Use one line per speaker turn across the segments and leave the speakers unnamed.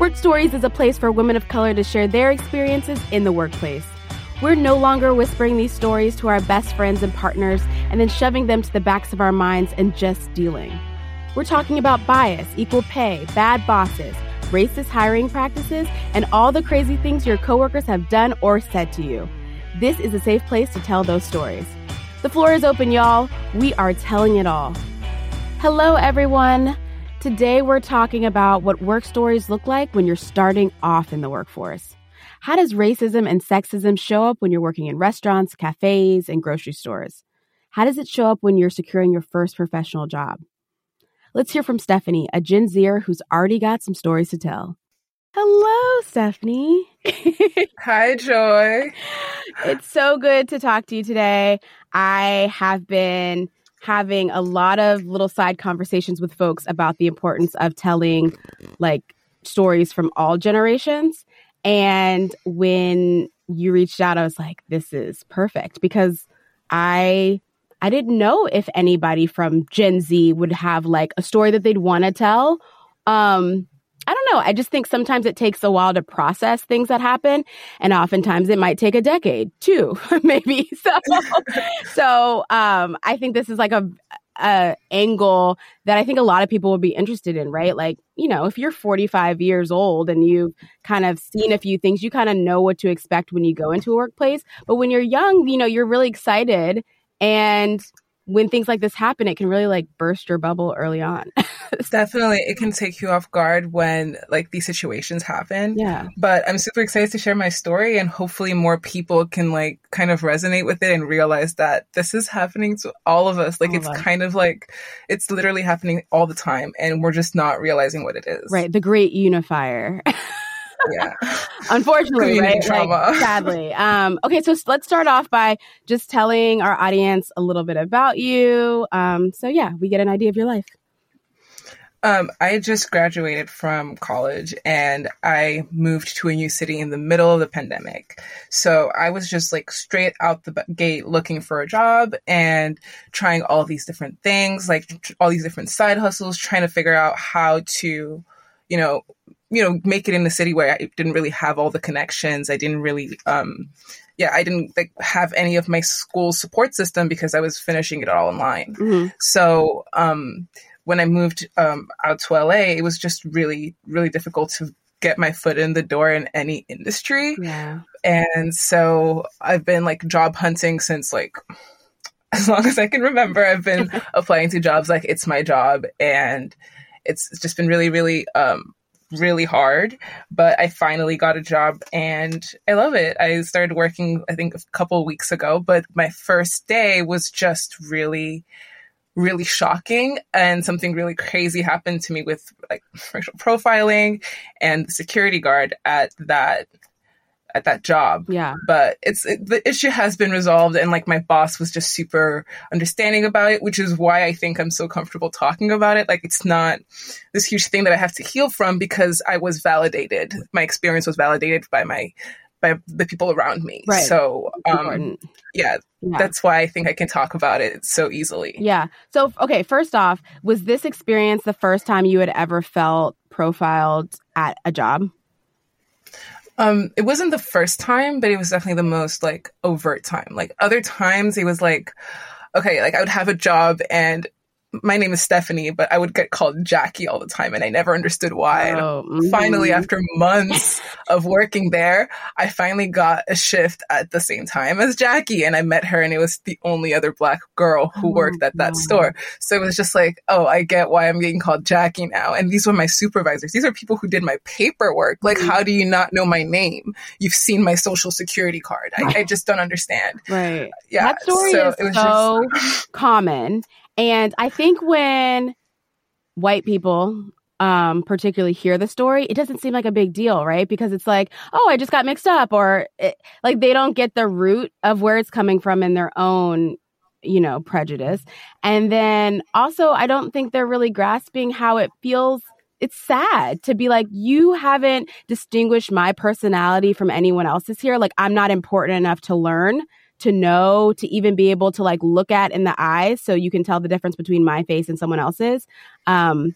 Werk Stories is a place for women of color to share their experiences in the workplace. We're no longer whispering these stories to our best friends and partners and then shoving them to the backs of our minds and just dealing. We're talking about bias, equal pay, bad bosses, racist hiring practices, and all the crazy things your coworkers have done or said to you. This is a safe place to tell those stories. The floor is open, y'all. We are telling it all. Hello, everyone. Today, we're talking about what work stories look like when you're starting off in the workforce. How does racism and sexism show up when you're working in restaurants, cafes, and grocery stores? How does it show up when you're securing your first professional job? Let's hear from Stephanie, a Gen Zer who's already got some stories to tell. Hello, Stephanie.
Hi, Joy.
It's so good to talk to you today. I have been having a lot of little side conversations with folks about the importance of telling like stories from all generations. And when you reached out, I was like, this is perfect because I I didn't know if anybody from Gen Z would have like a story that they'd want to tell. Um, I don't know. I just think sometimes it takes a while to process things that happen, and oftentimes it might take a decade too, maybe. So, so um, I think this is like a, a angle that I think a lot of people would be interested in, right? Like, you know, if you're 45 years old and you've kind of seen a few things, you kind of know what to expect when you go into a workplace. But when you're young, you know, you're really excited and when things like this happen, it can really like burst your bubble early on.
Definitely. It can take you off guard when like these situations happen.
Yeah.
But I'm super excited to share my story and hopefully more people can like kind of resonate with it and realize that this is happening to all of us. Like all it's kind of like it's literally happening all the time and we're just not realizing what it is.
Right. The great unifier.
yeah.
Unfortunately, right? Like, sadly. Um, okay, so let's start off by just telling our audience a little bit about you. Um, so yeah, we get an idea of your life.
Um, I just graduated from college and I moved to a new city in the middle of the pandemic. So I was just like straight out the gate looking for a job and trying all these different things, like all these different side hustles, trying to figure out how to, you know, you know, make it in the city where I didn't really have all the connections. I didn't really, um, yeah, I didn't like have any of my school support system because I was finishing it all online. Mm-hmm. So, um, when I moved um, out to LA, it was just really, really difficult to get my foot in the door in any industry.
Yeah.
And so I've been like job hunting since like as long as I can remember. I've been applying to jobs like it's my job and it's just been really, really um, really hard, but I finally got a job and I love it. I started working, I think, a couple weeks ago, but my first day was just really, really shocking and something really crazy happened to me with like racial profiling and the security guard at that at that job.
Yeah.
But it's it, the issue has been resolved and like my boss was just super understanding about it, which is why I think I'm so comfortable talking about it. Like it's not this huge thing that I have to heal from because I was validated. My experience was validated by my by the people around me.
Right.
So um yeah, yeah, that's why I think I can talk about it so easily.
Yeah. So okay, first off, was this experience the first time you had ever felt profiled at a job?
Um, it wasn't the first time, but it was definitely the most like overt time. Like other times, it was like okay, like I would have a job and my name is Stephanie, but I would get called Jackie all the time, and I never understood why.
Oh, mm-hmm.
Finally, after months of working there, I finally got a shift at the same time as Jackie, and I met her, and it was the only other black girl who
Oh,
worked at that
wow.
store. So it was just like, oh, I get why I'm getting called Jackie now. And these were my supervisors. These are people who did my paperwork. Like,
Mm-hmm.
how do you not know my name? You've seen my social security card. I, I just don't understand.
Right.
Yeah.
that story
so
is
it was
so common. And I think when white people um particularly hear the story it doesn't seem like a big deal right? Because it's like oh i just got mixed up or it, like they don't get the root of where it's coming from in their own you know prejudice. And then also i don't think they're really grasping how it feels. It's sad to be like you haven't distinguished my personality from anyone else's here. Like i'm not important enough to learn to know to even be able to like look at in the eyes so you can tell the difference between my face and someone else's. Um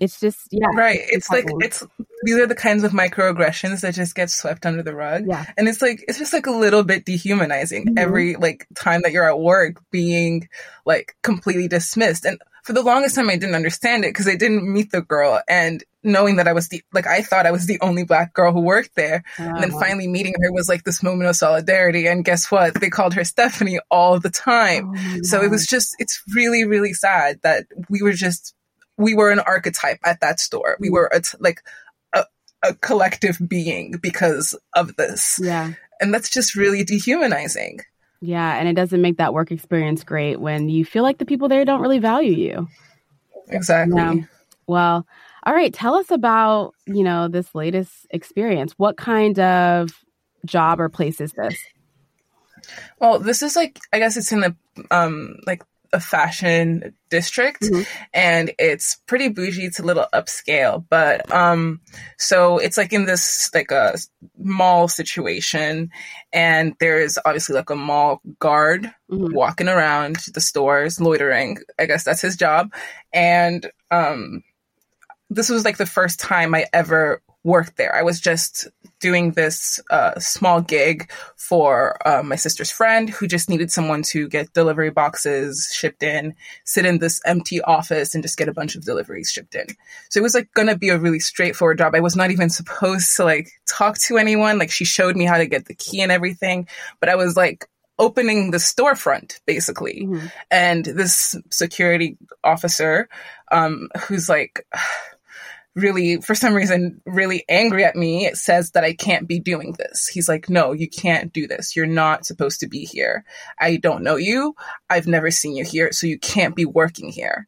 it's just yeah
Right. It's like it's these are the kinds of microaggressions that just get swept under the rug.
Yeah.
And it's like it's just like a little bit dehumanizing
Mhm.
every like time that you're at work being like completely dismissed. And for the longest time I didn't understand it because I didn't meet the girl and knowing that I was the like I thought I was the only black girl who worked there. And then
Oh.
finally meeting her was like this moment of solidarity. And guess what? They called her Stephanie all the time.
Oh,
So it was just, it's really, really sad that we were just, we were an archetype at that store. We were a t- like a, a collective being because of this.
yeah
And that's just really dehumanizing.
yeah and it doesn't make that work experience great when you feel like the people there don't really value you
Exactly.
Well, all right. Tell us about, you know, this latest experience. What kind of job or place is this?
Well, this is like, I guess it's in the, um, like, a fashion district
Mhm.
and it's pretty bougie it's a little upscale but um so it's like in this like a mall situation and there's obviously like a mall guard
Mhm.
walking around the stores loitering i guess that's his job and um this was like the first time i ever worked there. I was just doing this uh, small gig for uh, my sister's friend who just needed someone to get delivery boxes shipped in sit in this empty office and just get a bunch of deliveries shipped in. So it was like gonna be a really straightforward job. I was not even supposed to like talk to anyone. Like she showed me how to get the key and everything but i was like opening the storefront basically.
Mhm.
and this security officer um who's like really for some reason really angry at me it says that i can't be doing this. He's like no you can't do this. You're not supposed to be here. I don't know you. I've never seen you here so you can't be working here.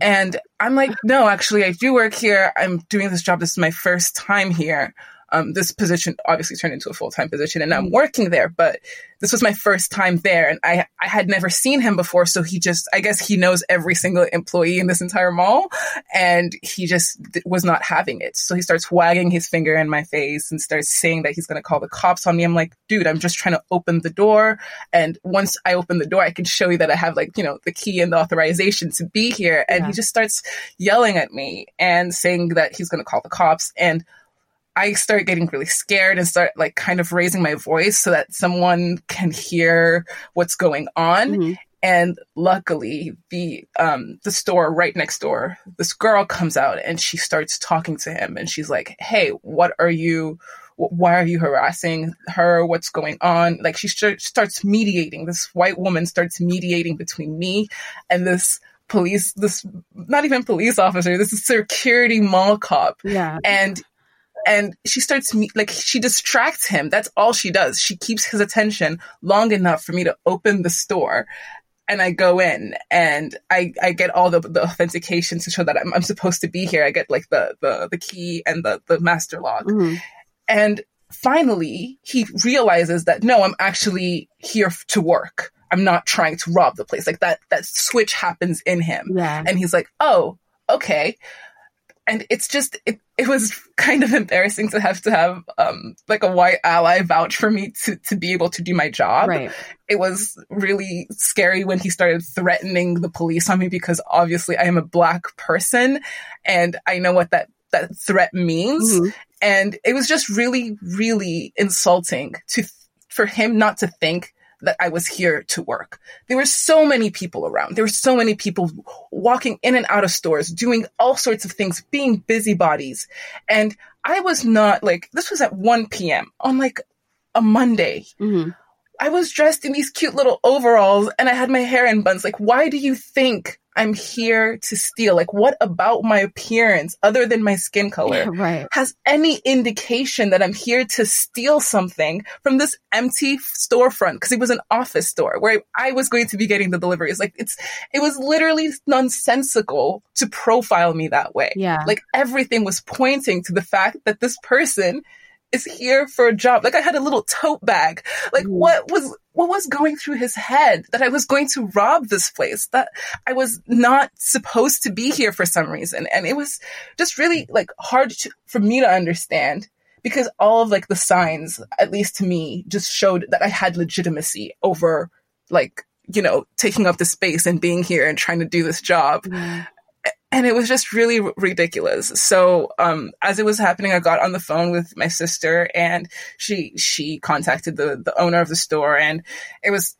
And i'm like no actually i do work here. I'm doing this job. This is my first time here um, this position obviously turned into a full-time position and i'm working there but this was my first time there and I, I had never seen him before. So he just i guess he knows every single employee in this entire mall and he just was not having it. So he starts wagging his finger in my face and starts saying that he's going to call the cops on me. I'm like dude i'm just trying to open the door. And once i open the door i can show you that i have like you know the key and the authorization to be here. And
Yeah.
he just starts yelling at me and saying that he's going to call the cops. And I start getting really scared and start like kind of raising my voice so that someone can hear what's going on.
Mhm.
And luckily, the um the store right next door, this girl comes out and she starts talking to him and she's like, "Hey, what are you? wh- Why are you harassing her? What's going on?" Like she st- starts mediating. This white woman starts mediating between me and this police, this not even police officer, this is security mall cop
Yeah.
and and she starts me like she distracts him. That's all she does. She keeps his attention long enough for me to open the store and i go in and i i get all the, the authentication to show that I'm, I'm supposed to be here. I get like the the, the key and the the master lock.
Mhm.
and finally he realizes that no i'm actually here to work. I'm not trying to rob the place. Like that that switch happens in him.
Yeah.
and he's like, "Oh, okay." And it's just it, it was kind of embarrassing to have to have um like a white ally vouch for me to to be able to do my job.
Right.
It was really scary when he started threatening the police on me because obviously I am a black person and I know what that that threat means
Mhm.
and it was just really really insulting to for him not to think that I was here to work. There were so many people around. There were so many people walking in and out of stores, doing all sorts of things, being busybodies. And I was not like, this was at 1 p.m. on like a Monday.
Mhm.
I was dressed in these cute little overalls and I had my hair in buns. Like, why do you think I'm here to steal? Like, what about my appearance other than my skin color
right.
has any indication that I'm here to steal something from this empty storefront? Because it was an office store where I was going to be getting the deliveries. Like, it's, it was literally nonsensical to profile me that way.
Yeah.
Like, everything was pointing to the fact that this person is here for a job. Like I had a little tote bag. Like
Mhm.
what was what was going through his head that I was going to rob this place? That I was not supposed to be here for some reason. And it was just really like hard to, for me to understand because all of like the signs, at least to me, just showed that I had legitimacy over like, you know, taking up the space and being here and trying to do this job
Yeah.
And it was just really r- ridiculous. So, um, as it was happening, I got on the phone with my sister and she, she contacted the, the owner of the store and it was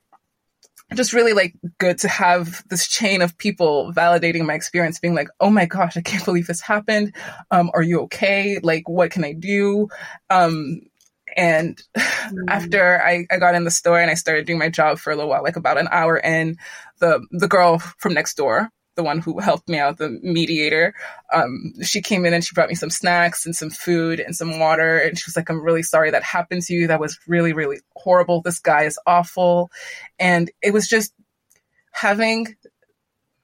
just really like good to have this chain of people validating my experience, being like, Oh my gosh, I can't believe this happened. Um, are you okay? Like, what can I do? Um, and after I, I got in the store and I started doing my job for a little while, like about an hour in, the, the girl from next door, the one who helped me out, the mediator, um, she came in and she brought me some snacks and some food and some water. And she was like, I'm really sorry that happened to you. That was really, really horrible. This guy is awful. And it was just having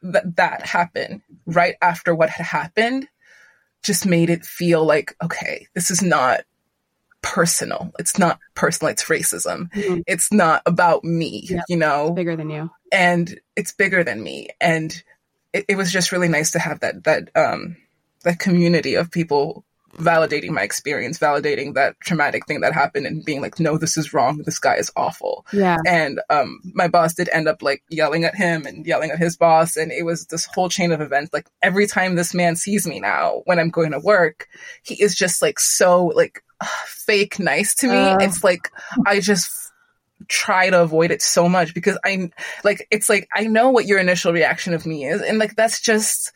th- that happen right after what had happened just made it feel like, okay, this is not personal. It's not personal. It's racism.
Mhm.
It's not about me,
Yeah.
you know?
Bigger than you.
and it's bigger than me and it, it was just really nice to have that that um that community of people validating my experience validating that traumatic thing that happened and being like no this is wrong. This guy is awful.
Yeah.
and um my boss did end up like yelling at him and yelling at his boss. And it was this whole chain of events. Like every time this man sees me now when i'm going to work he is just like so like fake nice to me.
Uh.
it's like i just try to avoid it so much because I'm like it's like I know what your initial reaction of me is and like that's just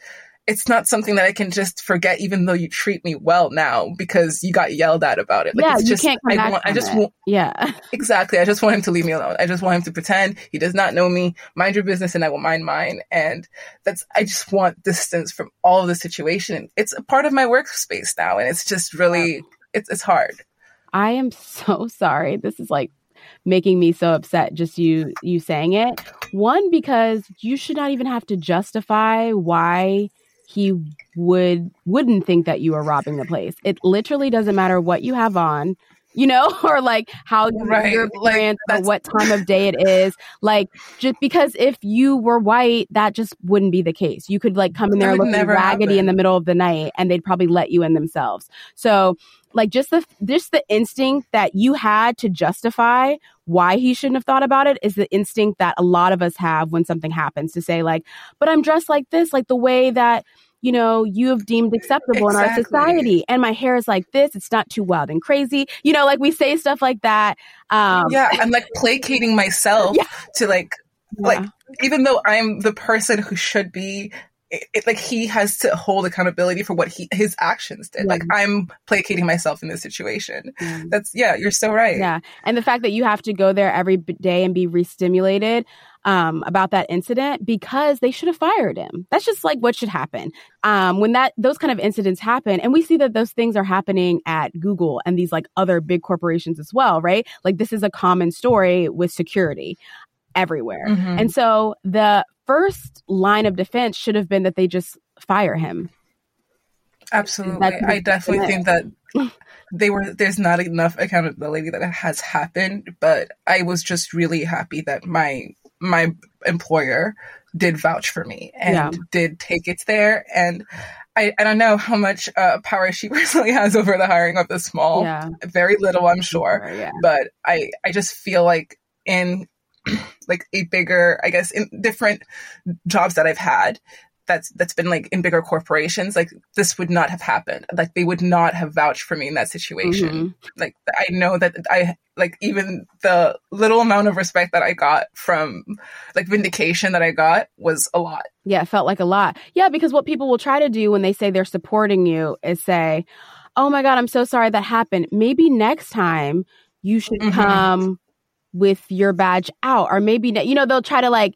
it's not something that I can just forget even though you treat me well now because you got yelled at about it. Like
yeah,
it's
you
just
can't come
I
back
want I just want
Yeah.
exactly I just want him to leave me alone. I just want him to pretend he does not know me. Mind your business and I will mind mine. And that's I just want distance from all of the situation. It's a part of my workspace now and it's just really it's it's hard.
I am so sorry. This is like making me so upset just you you saying it. One because you should not even have to justify why he would wouldn't think that you are robbing the place. It literally doesn't matter what you have on, you know, or like how
Right,
your
like,
or what time of day it is. Like just because if you were white, that just wouldn't be the case. You could like come in there looking raggedy in the middle of the night and they'd probably let you in themselves. So like just the just the instinct that you had to justify why he shouldn't have thought about it is the instinct that a lot of us have when something happens to say like but i'm dressed like this like the way that you know you have deemed acceptable in our society. And my hair is like this. It's not too wild and crazy. You know like we say stuff like that um
yeah, I'm like placating myself
Yeah.
to like like even though I'm the person who should be it, it- like he has to hold accountability for what he his actions did.
Yeah.
Like I'm placating myself in this situation.
Yeah.
That's yeah, you're so right.
Yeah. And the fact that you have to go there every day and be re-stimulated um, about that incident because they should have fired him. That's just like what should happen. Um, when that those kind of incidents happen, and we see that those things are happening at Google and these like other big corporations as well, right? Like this is a common story with security everywhere.
Mhm.
And so the first line of defense should have been that they just fire him.
Absolutely. I definitely think that they were there's not enough accountability that has happened, but I was just really happy that my my employer did vouch for me and
Yeah.
did take it there and I, I don't know how much uh, power she personally has over the hiring of the small.
Yeah.
Very little, I'm sure.
Yeah.
But I, I just feel like in like a bigger, I guess, in different jobs that I've had, that's that's been like in bigger corporations like this would not have happened. Like they would not have vouched for me in that situation. Mm-hmm. like i know that i like even the little amount of respect that i got from like vindication that i got was a lot.
Yeah it felt like a lot. Yeah because what people will try to do when they say they're supporting you is say oh my god i'm so sorry that happened. Maybe next time you should mm-hmm. come with your badge out or maybe you know they'll try to like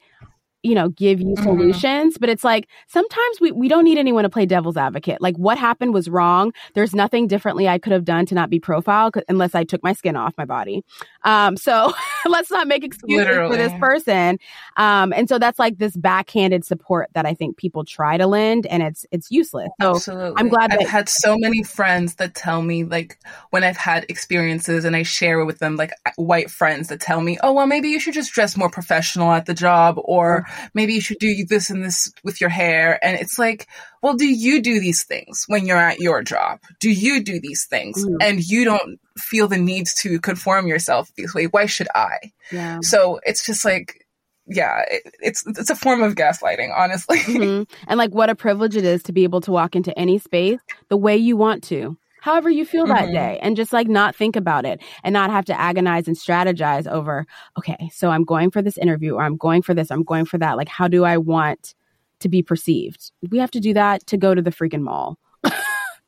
you know, give you mm-hmm. solutions. But it's like sometimes we, we don't need anyone to play devil's advocate. Like what happened was wrong. There's nothing differently I could have done to not be profiled unless I took my skin off my body. Um, so let's not make excuses Literally. for this person. Um, and so that's like this backhanded support that I think people try to lend and it's it's useless. So Absolutely. I'm glad
I've had so many friends that tell me like when I've had experiences and I share with them like white friends that tell me, "Oh, well maybe you should just dress more professional at the job or maybe you should do this and this with your hair. And it's like, well, do you do these things when you're at your job? Do you do these things? Mm. And you don't feel the need to conform yourself this way. Why should I? Yeah. So it's just like, yeah, it, it's it's a form of gaslighting, honestly. Mm-hmm.
And like, what a privilege it is to be able to walk into any space the way you want to however you feel that mm-hmm. day and just like not think about it and not have to agonize and strategize over, okay, so I'm going for this interview or I'm going for this, I'm going for that. Like, how do I want to be perceived? We have to do that to go to the freaking mall.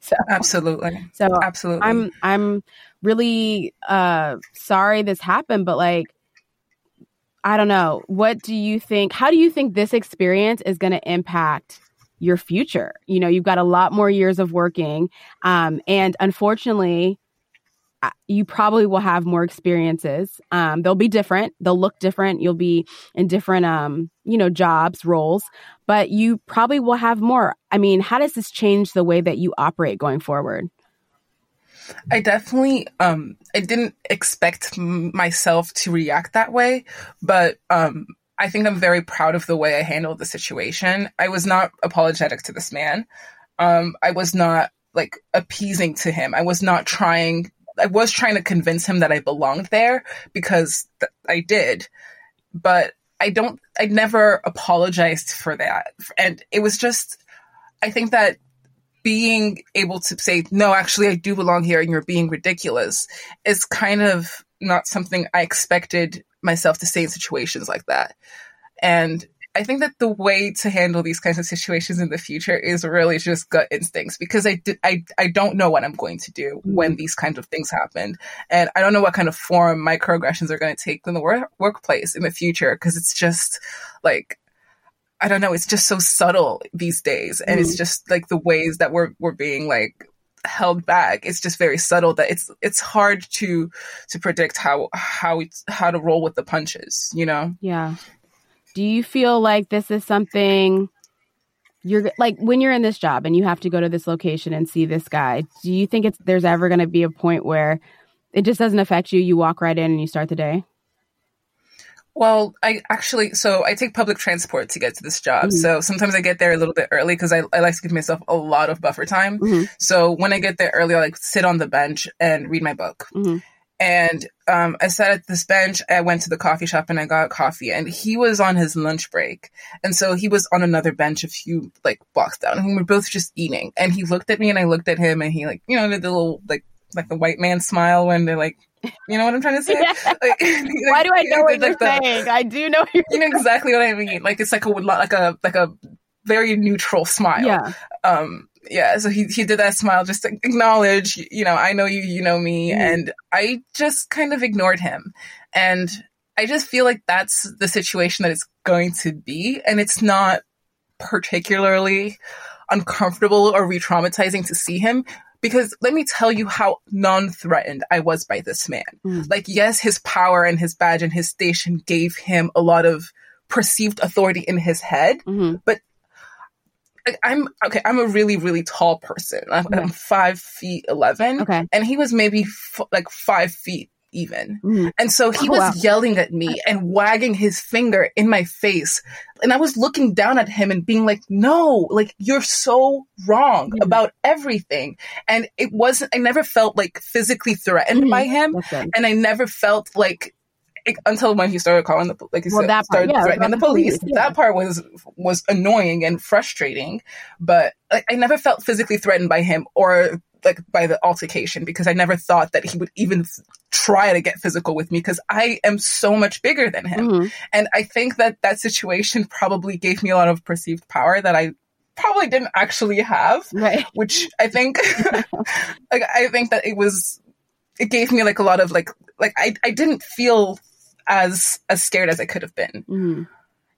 so, absolutely.
So
absolutely.
I'm, I'm really, uh, sorry this happened, but like, I don't know. What do you think? How do you think this experience is going to impact your future. You know, you've got a lot more years of working. Um, and unfortunately, you probably will have more experiences. Um, they'll be different. They'll look different. You'll be in different, um, you know, jobs, roles, but you probably will have more. I mean, how does this change the way that you operate going forward?
I definitely, um, I didn't expect myself to react that way, but, um, I think I'm very proud of the way I handled the situation. I was not apologetic to this man. Um, I was not like appeasing to him. I was not trying, I was trying to convince him that I belonged there because th- I did, but I don't, I never apologized for that. And it was just, I think that being able to say, no, actually, I do belong here and you're being ridiculous is kind of not something I expected myself to stay in situations like that. And I think that the way to handle these kinds of situations in the future is really just gut instincts because I, I, I don't know what I'm going to do when mm-hmm. these kinds of things happen. And I don't know what kind of form microaggressions are going to take in the wor- workplace in the future because it's just like, I don't know, it's just so subtle these days. And mm. it's just like the ways that we're, we're being like held back. It's just very subtle that it's it's hard to to predict how how how to roll with the punches, you know?
Yeah. Do you feel like this is something you're like when you're in this job and you have to go to this location and see this guy, do you think it's there's ever going to be a point where it just doesn't affect you, you walk right in and you start the day?
Well, I actually, so I take public transport to get to this job. Mm-hmm. So sometimes I get there a little bit early because I, I like to give myself a lot of buffer time. Mm-hmm. So when I get there early, I like sit on the bench and read my book. Mm-hmm. And um, I sat at this bench. I went to the coffee shop and I got coffee. And he was on his lunch break, and so he was on another bench a few like blocks down. And we were both just eating. And he looked at me, and I looked at him, and he like you know did the little like like the white man smile when they're like you know what I'm trying to say? Yeah.
Like, Why do I know what you're like saying? The, I do know
you know exactly what I mean. Like it's like a like a like a very neutral smile.
Yeah.
Um. Yeah. So he he did that smile just to acknowledge. You know, I know you. You know me. Mm. And I just kind of ignored him. And I just feel like that's the situation that it's going to be, and it's not particularly uncomfortable or re-traumatizing to see him because let me tell you how non-threatened I was by this man. Mm. Like, yes, his power and his badge and his station gave him a lot of perceived authority in his head, mm-hmm. but I'm okay. I'm a really, really tall person. I'm, okay. I'm five feet eleven,
okay.
and he was maybe f- like five feet even. Mm. And so he oh, was wow. yelling at me and wagging his finger in my face. And I was looking down at him and being like, no, like you're so wrong mm. about everything. And it wasn't, I never felt like physically threatened mm. by him. And I never felt like until when he started calling the like he well, said, that part, started yeah, threatening the police. police yeah. That part was was annoying and frustrating, but like I never felt physically threatened by him or like by the altercation because I never thought that he would even try to get physical with me because I am so much bigger than him. Mm-hmm. And I think that that situation probably gave me a lot of perceived power that I probably didn't actually have, right. which I think, like, I think that it was, it gave me like a lot of like, like I, I didn't feel as, as scared as I could have been. Mm-hmm.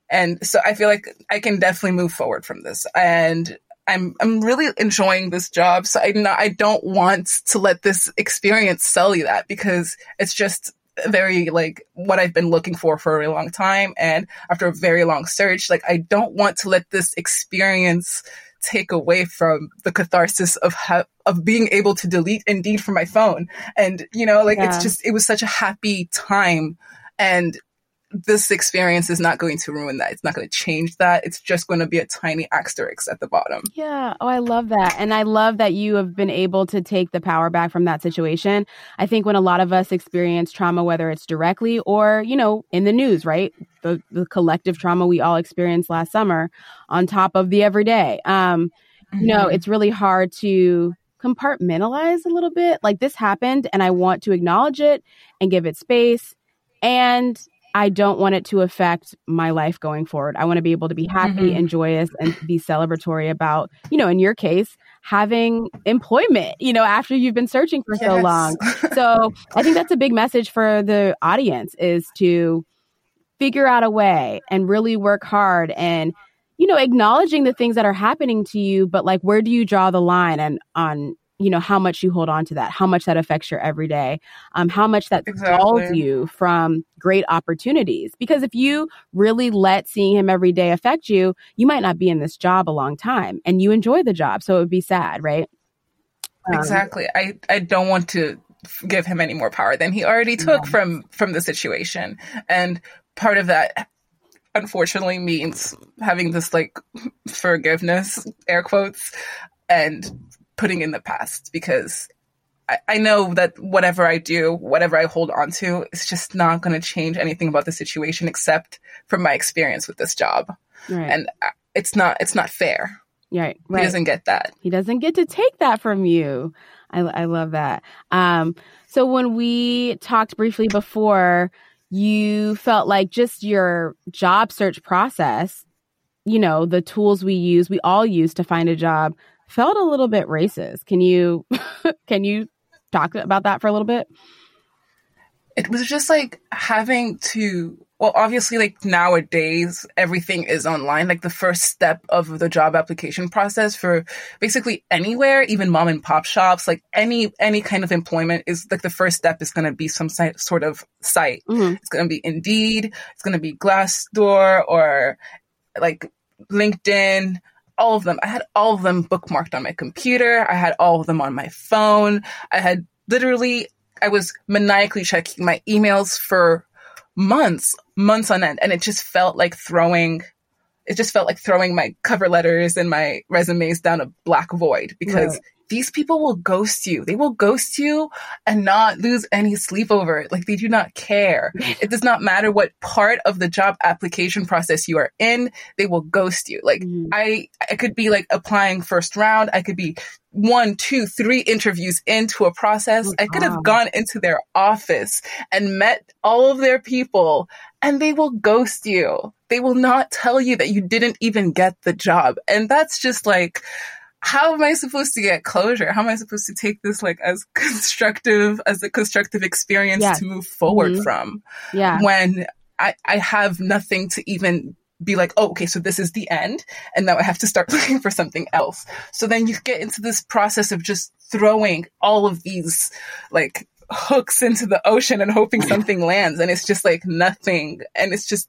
And so I feel like I can definitely move forward from this. And I'm, I'm really enjoying this job. So I not, I don't want to let this experience sell you that because it's just very like what I've been looking for for a really long time. And after a very long search, like I don't want to let this experience take away from the catharsis of ha- of being able to delete Indeed from my phone. And you know, like yeah. it's just it was such a happy time. And this experience is not going to ruin that. It's not going to change that. It's just going to be a tiny asterisk at the bottom.
Yeah. Oh, I love that. And I love that you have been able to take the power back from that situation. I think when a lot of us experience trauma, whether it's directly or, you know, in the news, right? The, the collective trauma we all experienced last summer on top of the everyday. Um, mm-hmm. you know, mm-hmm. it's really hard to compartmentalize a little bit. Like this happened and I want to acknowledge it and give it space. And I don't want it to affect my life going forward. I want to be able to be happy mm-hmm. and joyous and be celebratory about, you know, in your case, having employment, you know, after you've been searching for yes. so long. So I think that's a big message for the audience is to figure out a way and really work hard and you know acknowledging the things that are happening to you but like where do you draw the line and on you know how much you hold on to that how much that affects your everyday um, how much that exactly. you from great opportunities because if you really let seeing him every day affect you you might not be in this job a long time and you enjoy the job so it would be sad right
um, exactly i i don't want to give him any more power than he already took yeah. from from the situation and part of that unfortunately means having this like forgiveness air quotes and putting in the past because I, I know that whatever I do, whatever I hold on to, is just not going to change anything about the situation except from my experience with this job. Right. And uh, it's not it's not fair.
Right,
right. He doesn't get that.
He doesn't get to take that from you. I, I love that. Um, so when we talked briefly before, you felt like just your job search process, you know, the tools we use, we all use to find a job felt a little bit racist. Can you can you talk about that for a little bit?
It was just like having to well obviously like nowadays everything is online like the first step of the job application process for basically anywhere even mom and pop shops like any any kind of employment is like the first step is going to be some site, sort of site mm-hmm. it's going to be indeed it's going to be glassdoor or like linkedin all of them. I had all of them bookmarked on my computer. I had all of them on my phone. I had literally, I was maniacally checking my emails for months, months on end. And it just felt like throwing, it just felt like throwing my cover letters and my resumes down a black void because right these people will ghost you. They will ghost you and not lose any sleep over it. Like they do not care. it does not matter what part of the job application process you are in. They will ghost you. Like mm. I, I could be like applying first round. I could be one, two, three interviews into a process. I could have gone into their office and met all of their people and they will ghost you. They will not tell you that you didn't even get the job. And that's just like, how am I supposed to get closure? How am I supposed to take this like as constructive as a constructive experience to move forward mm-hmm. from?
Yeah.
When I, I have nothing to even be like, oh, okay, so this is the end. And now I have to start looking for something else. So then you get into this process of just throwing all of these like hooks into the ocean and hoping something lands and it's just like nothing. And it's just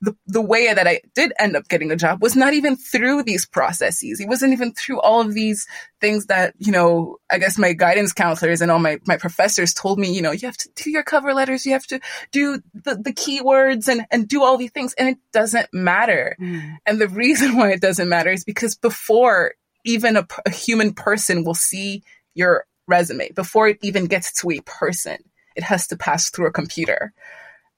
the the way that I did end up getting a job was not even through these processes. It wasn't even through all of these things that you know I guess my guidance counselors and all my my professors told me you know you have to do your cover letters. You have to do the the keywords and and do all these things. And it doesn't matter. Mm. and the reason why it doesn't matter is because before even a, a human person will see your resume before it even gets to a person. It has to pass through a computer.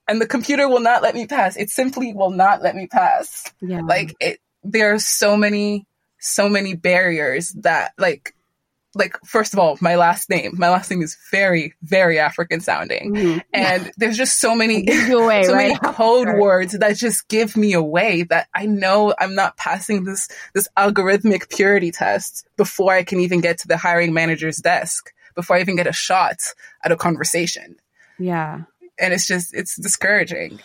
and the computer will not let me pass. It simply will not let me pass.
Yeah.
Like it, there are so many, so many barriers that like, like first of all, my last name, my last name is very, very African sounding,
Mhm.
and there's just so many,
away,
so
right?
many code words that just give me away that I know I'm not passing this this algorithmic purity test before I can even get to the hiring manager's desk, before I even get a shot at a conversation.
Yeah.
And it's just it's discouraging.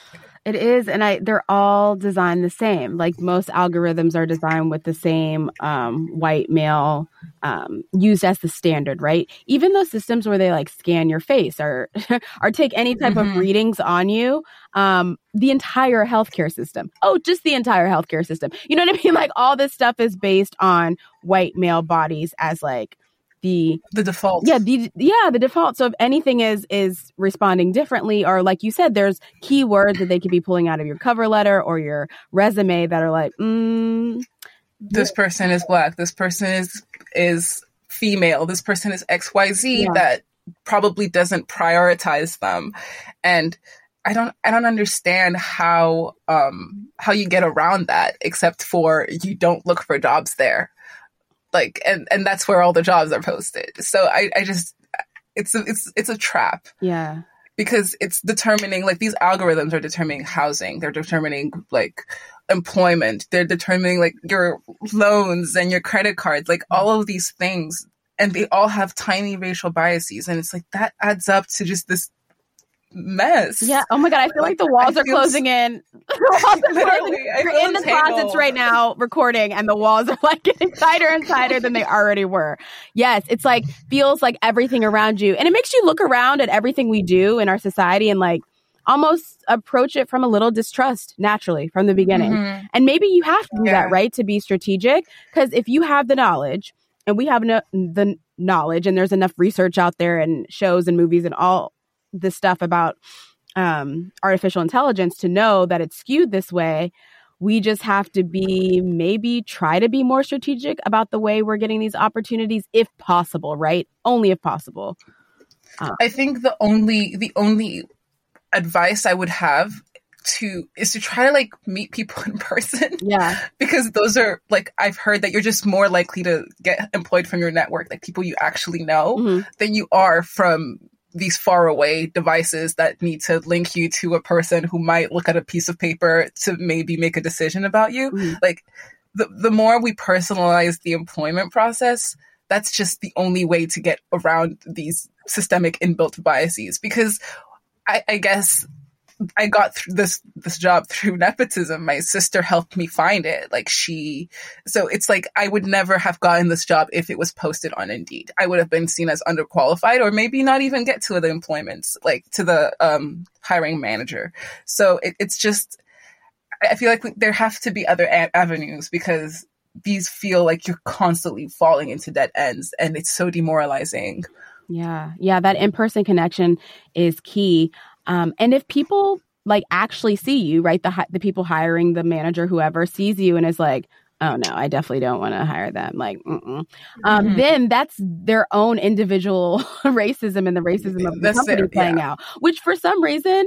It is, and I they're all designed the same. Like most algorithms are designed with the same um, white male um, used as the standard, right? Even those systems where they like scan your face or or take any type of
Mhm.
readings on you, um, the entire healthcare system. Oh, just the entire healthcare system. You know what I mean? Like all this stuff is based on white male bodies as like the
The default.
yeah the yeah the default so if anything is is responding differently or like you said there's keywords that they could be pulling out of your cover letter or your resume that are like mm,
This person is black. This person is is female. This person is XYZ
Yeah.
that probably doesn't prioritize them. And I don't I don't understand how um how you get around that except for you don't look for jobs there. Like and and that's where all the jobs are posted. So I I just it's a, it's it's a trap.
Yeah.
Because it's determining like these algorithms are determining housing. They're determining like employment. They're determining like your loans and your credit cards like all of these things. And they all have tiny racial biases. And it's like that adds up to just this mess
yeah oh my god i feel like the walls
I
are closing in the walls are closing.
I
you're in the closets right now recording and the walls are like getting tighter and tighter than they already were yes it's like feels like everything around you and it makes you look around at everything we do in our society and like almost approach it from a little distrust naturally from the beginning
Mhm.
and maybe you have to do
Yeah.
that, right, to be strategic. Because if you have the knowledge and we have no, the knowledge, and there's enough research out there and shows and movies and all this stuff about um, artificial intelligence to know that it's skewed this way, we just have to be maybe try to be more strategic about the way we're getting these opportunities, if possible, right? Only if possible.
I think the only the only advice I would have to is to try to like meet people in person
Yeah.
because those are like I've heard that you're just more likely to get employed from your network, like people you actually know,
Mhm.
than you are from these far away devices that need to link you to a person who might look at a piece of paper to maybe make a decision about you.
Mhm.
Like the the more we personalize the employment process, that's just the only way to get around these systemic inbuilt biases because I, I guess I got this this job through nepotism. My sister helped me find it. Like she, so it's like I would never have gotten this job if it was posted on Indeed. I would have been seen as underqualified, or maybe not even get to the employments, like to the um, hiring manager. So it, it's just, I I feel like there have to be other a- avenues because these feel like you're constantly falling into dead ends, and it's so demoralizing.
Yeah. Yeah. That in person connection is key. Um, and if people like actually see you, right? The, the people hiring the manager, whoever sees you and is like, oh no, I definitely don't want to hire them. Like, um,
Mhm.
then that's their own individual racism and the racism of the
That's
company playing
yeah.
out, which for some reason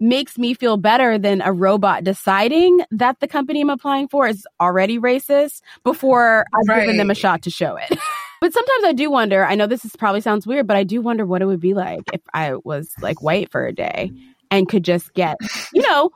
makes me feel better than a robot deciding that the company I'm applying for is already racist before I've given them a shot to show it. but sometimes I do wonder, I know this is probably sounds weird, but I do wonder what it would be like if I was like white for a day and could just get, you know,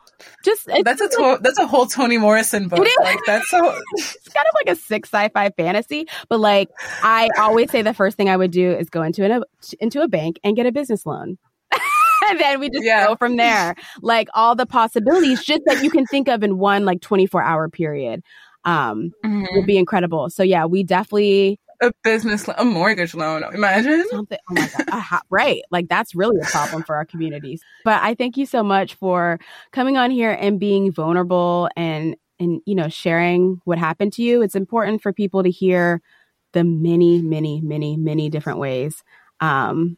just
That's a to- that's a whole Toni Morrison book. Like that's so
it's kind of like a sick sci-fi fantasy, but like I always say the first thing I would do is go into an, into a bank and get a business loan. and then we just
Yeah.
go from there. Like all the possibilities just that you can think of in one like 24 hour period um would be incredible. So yeah, we definitely
a business, a mortgage loan. Imagine.
something oh my god uh, right like that's really a problem for our communities but i thank you so much for coming on here and being vulnerable and and you know sharing what happened to you it's important for people to hear the many many many many different ways um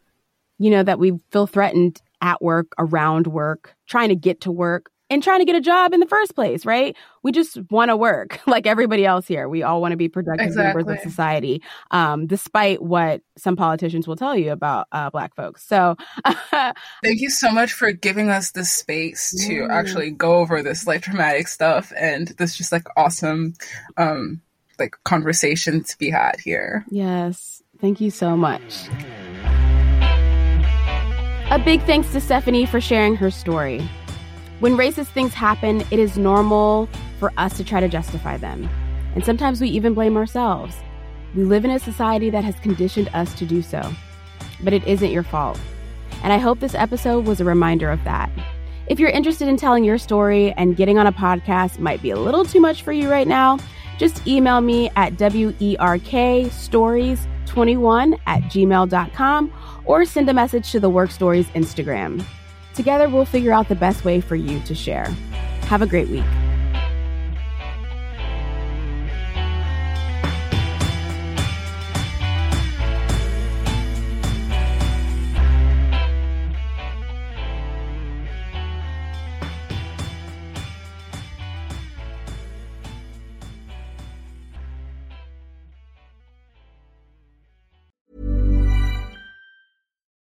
you know that we feel threatened at work around work trying to get to work in trying to get a job in the first place, right? We just want to work like everybody else here. We all want to be productive
Exactly.
members of society, um, despite what some politicians will tell you about uh, Black folks. So,
Thank you so much for giving us the space to
Yeah.
actually go over this like dramatic stuff and this just like awesome um like conversation to be had here.
yes, thank you so much. A big thanks to Stephanie for sharing her story. When racist things happen, it is normal for us to try to justify them. And sometimes we even blame ourselves. We live in a society that has conditioned us to do so. But it isn't your fault. And I hope this episode was a reminder of that. If you're interested in telling your story and getting on a podcast might be a little too much for you right now, just email me at werkstories21 at gmail.com or send a message to the Werk Stories Instagram. Together, we'll figure out the best way for you to share. Have a great week.